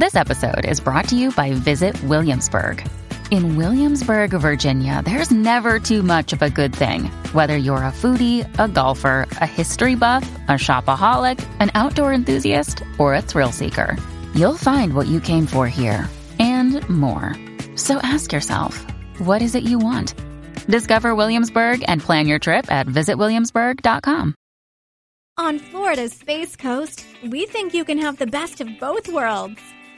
This episode is brought to you by Visit Williamsburg. In Williamsburg, Virginia, there's never too much of a good thing. Whether you're a foodie, a golfer, a history buff, a shopaholic, an outdoor enthusiast, or a thrill seeker, you'll find what you came for here and more. So ask yourself, what is it you want? Discover Williamsburg and plan your trip at visitwilliamsburg.com. On Florida's Space Coast, we think you can have the best of both worlds.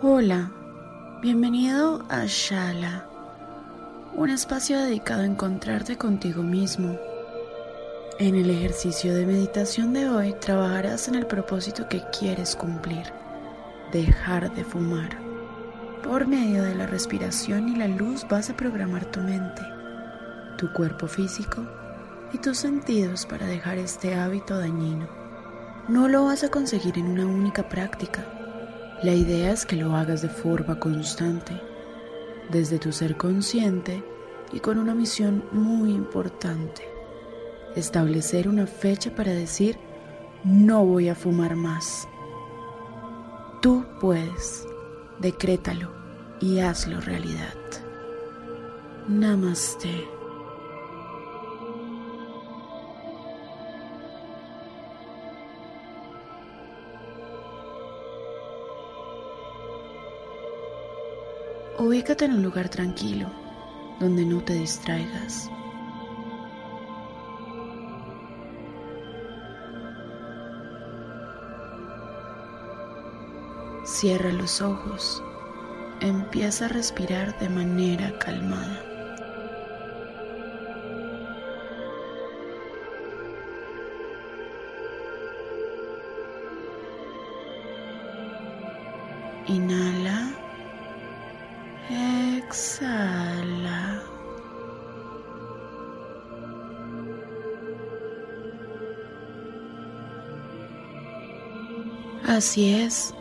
Hola, bienvenido a Shala, un espacio dedicado a encontrarte contigo mismo. En el ejercicio de meditación de hoy trabajarás en el propósito que quieres cumplir, dejar de fumar. Por medio de la respiración y la luz vas a programar tu mente, tu cuerpo físico y tus sentidos para dejar este hábito dañino. No lo vas a conseguir en una única práctica. La idea es que lo hagas de forma constante, desde tu ser consciente y con una misión muy importante. Establecer una fecha para decir, no voy a fumar más. Tú puedes. Decrétalo y hazlo realidad. Namaste. Ubícate en un lugar tranquilo, donde no te distraigas. Cierra los ojos. Empieza a respirar de manera calmada. Inhala. Así es.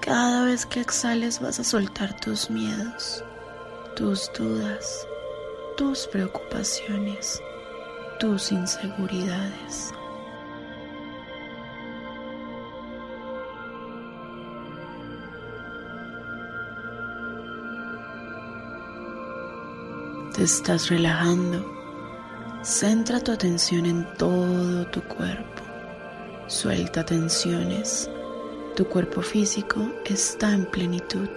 Cada vez que exhales vas a soltar tus miedos, tus dudas, tus preocupaciones, tus inseguridades. Te estás relajando. Centra tu atención en todo tu cuerpo. Suelta tensiones. Tu cuerpo físico está en plenitud.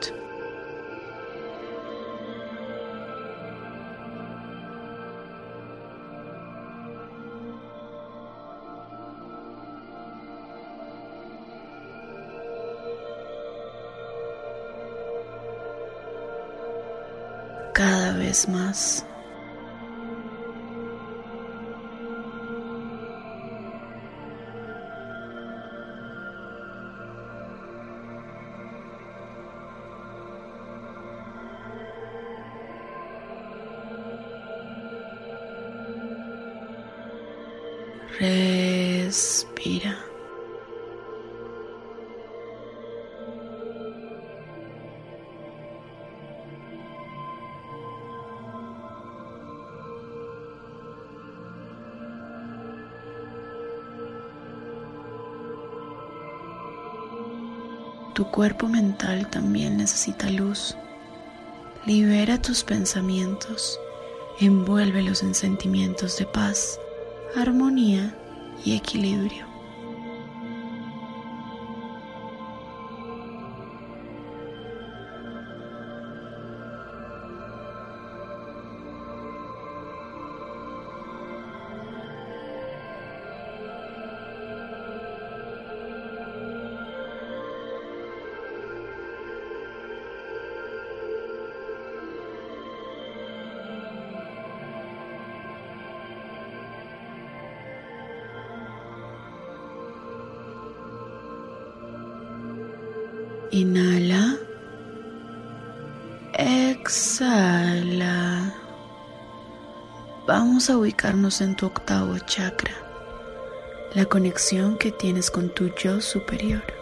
Cada vez más. Tu cuerpo mental también necesita luz. Libera tus pensamientos, envuélvelos en sentimientos de paz armonía y equilibrio. Inhala. Exhala. Vamos a ubicarnos en tu octavo chakra, la conexión que tienes con tu yo superior.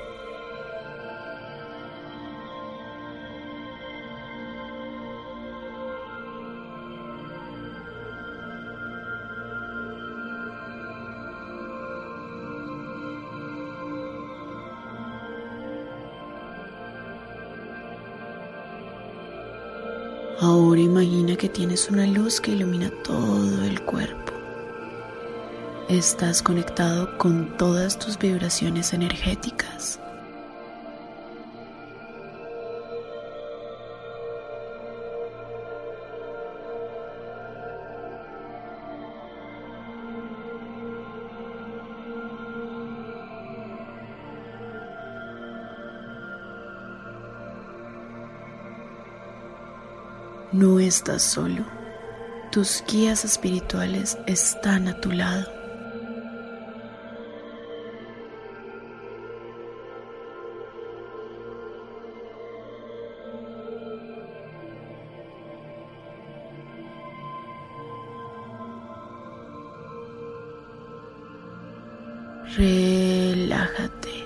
Tienes una luz que ilumina todo el cuerpo. Estás conectado con todas tus vibraciones energéticas. No estás solo. Tus guías espirituales están a tu lado. Relájate.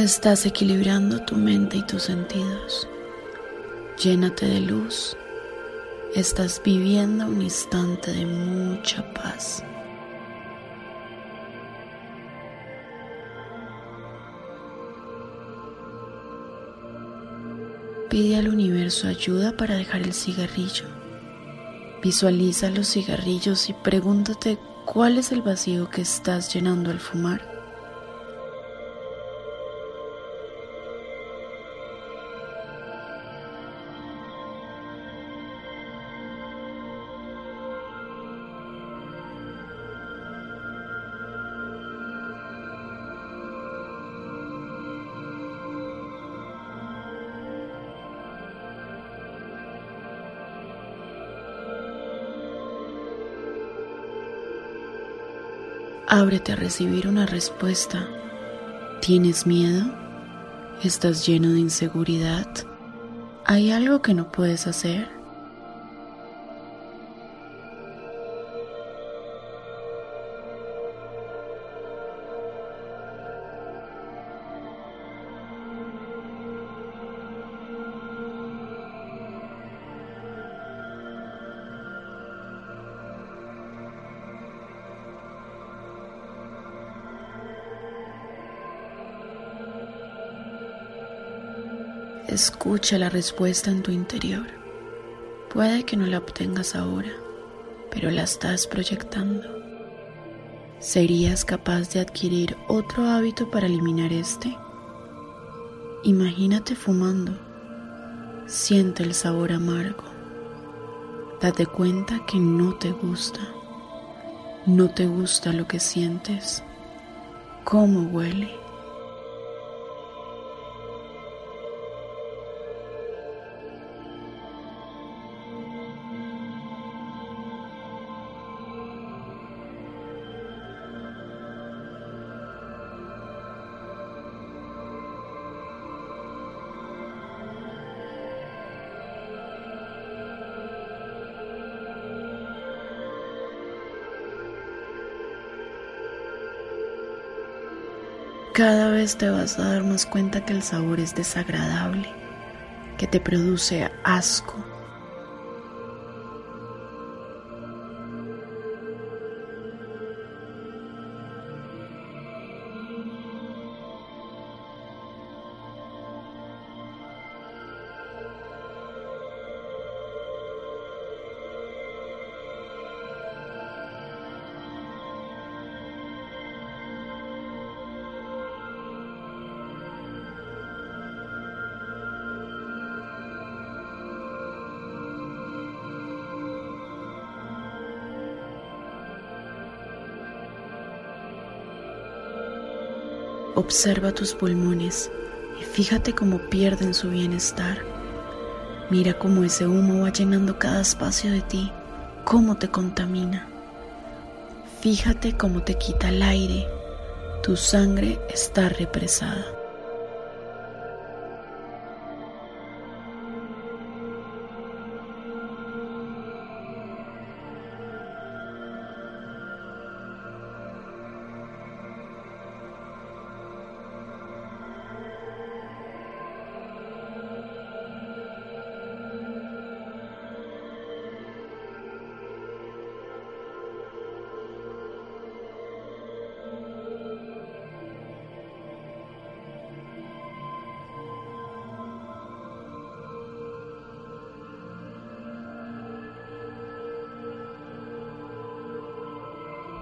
Estás equilibrando tu mente y tus sentidos. Llénate de luz. Estás viviendo un instante de mucha paz. Pide al universo ayuda para dejar el cigarrillo. Visualiza los cigarrillos y pregúntate cuál es el vacío que estás llenando al fumar. Ábrete a recibir una respuesta. ¿Tienes miedo? ¿Estás lleno de inseguridad? ¿Hay algo que no puedes hacer? Escucha la respuesta en tu interior. Puede que no la obtengas ahora, pero la estás proyectando. ¿Serías capaz de adquirir otro hábito para eliminar este? Imagínate fumando. Siente el sabor amargo. Date cuenta que no te gusta. No te gusta lo que sientes. ¿Cómo huele? Cada vez te vas a dar más cuenta que el sabor es desagradable, que te produce asco. Observa tus pulmones y fíjate cómo pierden su bienestar. Mira cómo ese humo va llenando cada espacio de ti, cómo te contamina. Fíjate cómo te quita el aire. Tu sangre está represada.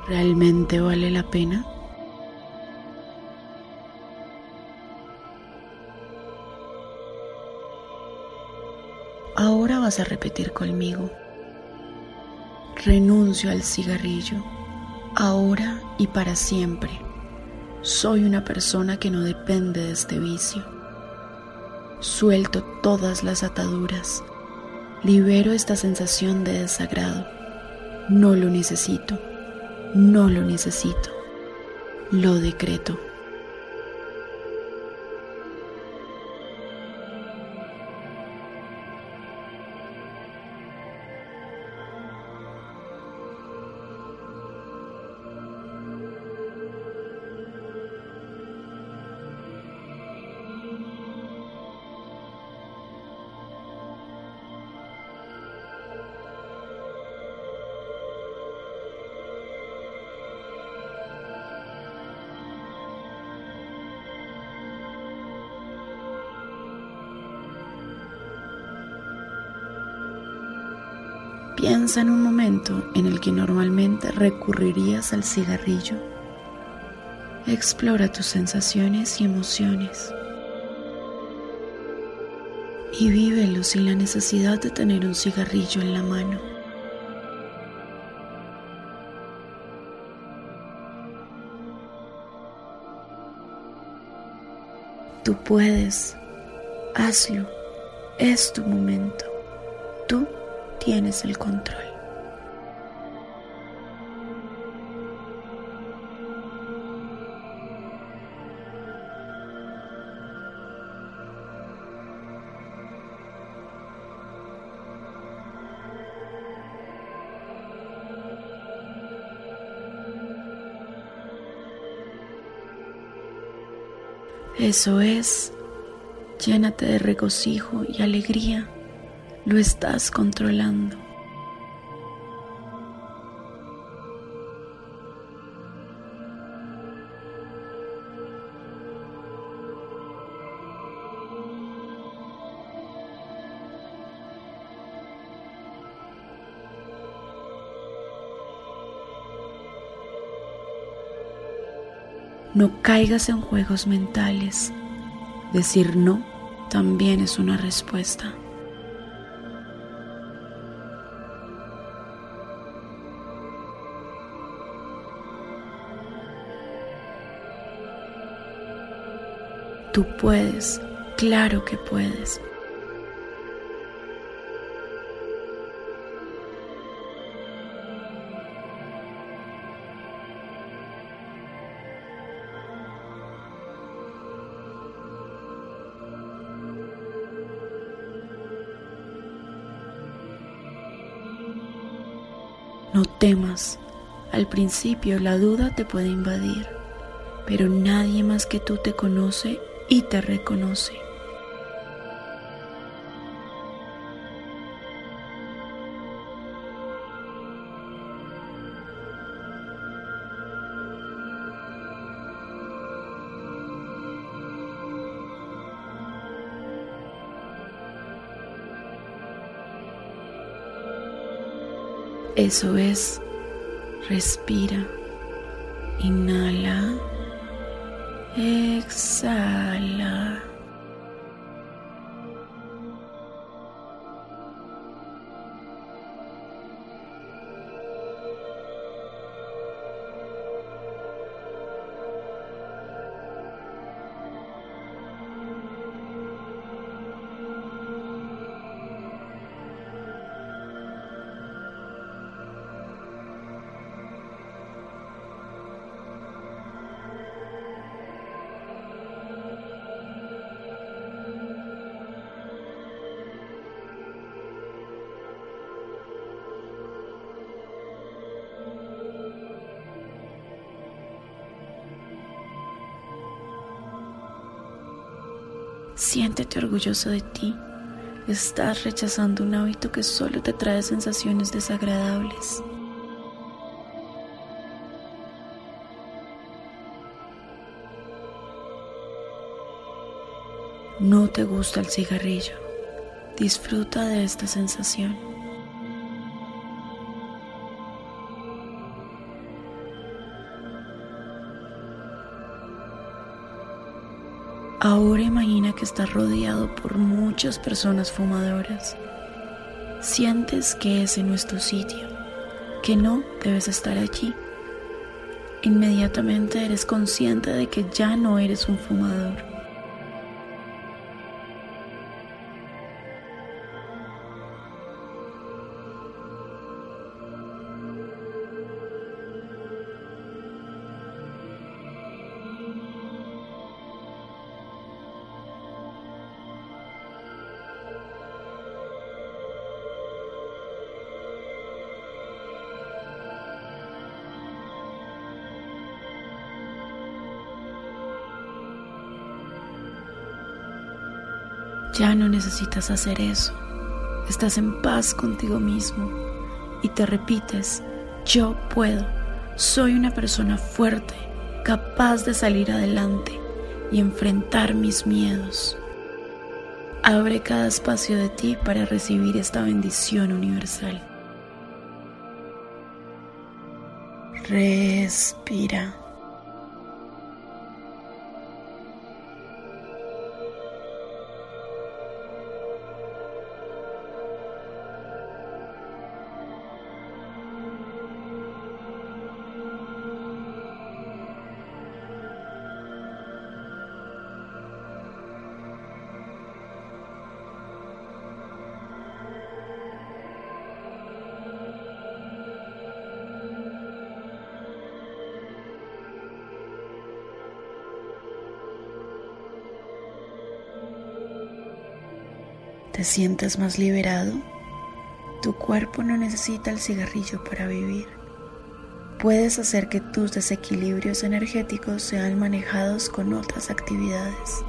¿Realmente vale la pena? Ahora vas a repetir conmigo. Renuncio al cigarrillo, ahora y para siempre. Soy una persona que no depende de este vicio. Suelto todas las ataduras. Libero esta sensación de desagrado. No lo necesito. No lo necesito. Lo decreto. Piensa en un momento en el que normalmente recurrirías al cigarrillo. Explora tus sensaciones y emociones. Y vívelo sin la necesidad de tener un cigarrillo en la mano. Tú puedes, hazlo, es tu momento. Tú tienes el control. Eso es, llénate de regocijo y alegría lo estás controlando. No caigas en juegos mentales. Decir no también es una respuesta. Tú puedes, claro que puedes. No temas. Al principio la duda te puede invadir, pero nadie más que tú te conoce y te reconoce. Eso es, respira, inhala. Exhala. Siéntete orgulloso de ti. Estás rechazando un hábito que solo te trae sensaciones desagradables. No te gusta el cigarrillo. Disfruta de esta sensación. Ahora imagina que estás rodeado por muchas personas fumadoras. Sientes que ese no es tu sitio, que no debes estar allí. Inmediatamente eres consciente de que ya no eres un fumador. Ya no necesitas hacer eso. Estás en paz contigo mismo y te repites, yo puedo, soy una persona fuerte, capaz de salir adelante y enfrentar mis miedos. Abre cada espacio de ti para recibir esta bendición universal. Respira. ¿Te sientes más liberado? Tu cuerpo no necesita el cigarrillo para vivir. Puedes hacer que tus desequilibrios energéticos sean manejados con otras actividades.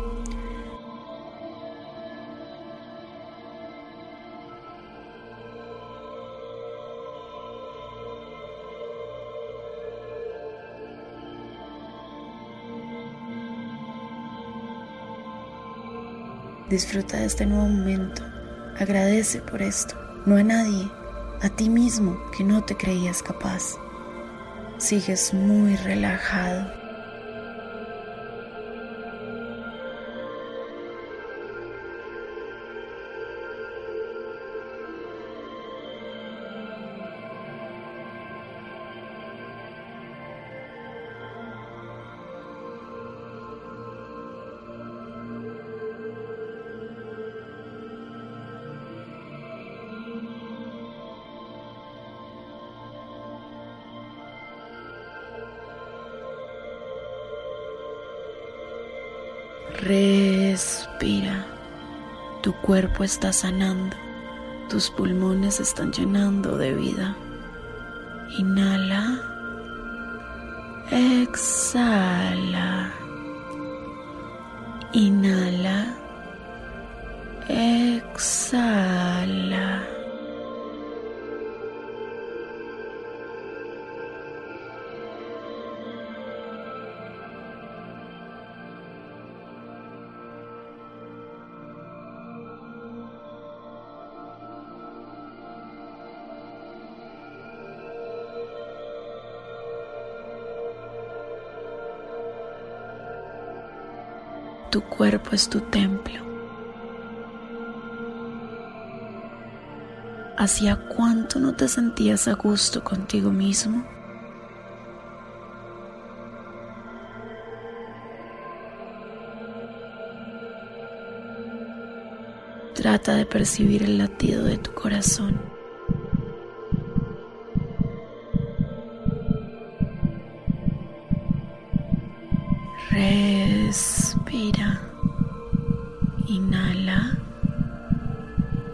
Disfruta de este nuevo momento. Agradece por esto. No a nadie, a ti mismo que no te creías capaz. Sigues muy relajado. Respira. Tu cuerpo está sanando. Tus pulmones están llenando de vida. Inhala. Exhala. Inhala. Exhala. Tu cuerpo es tu templo. ¿Hacía cuánto no te sentías a gusto contigo mismo? Trata de percibir el latido de tu corazón.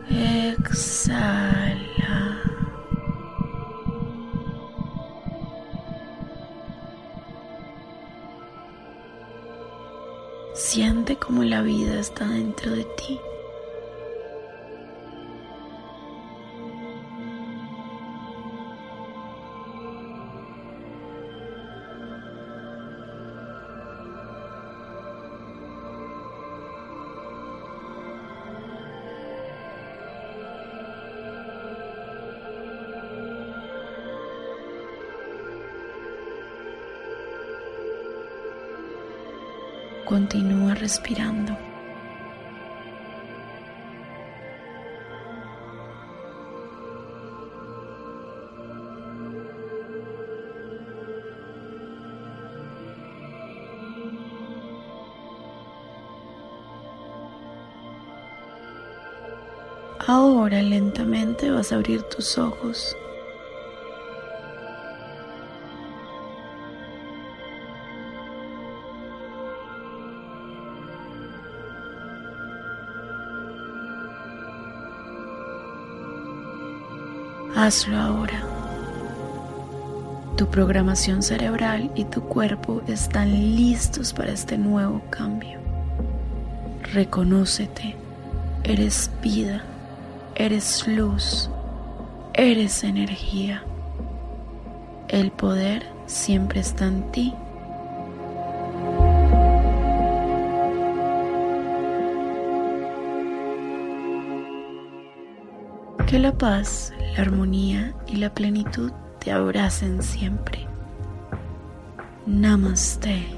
Exhala. Siente como la vida está dentro de ti. Continúa respirando. Ahora lentamente vas a abrir tus ojos. Hazlo ahora. Tu programación cerebral y tu cuerpo están listos para este nuevo cambio. Reconócete. Eres vida. Eres luz. Eres energía. El poder siempre está en ti Que la paz, la armonía y la plenitud te abracen siempre. Namaste.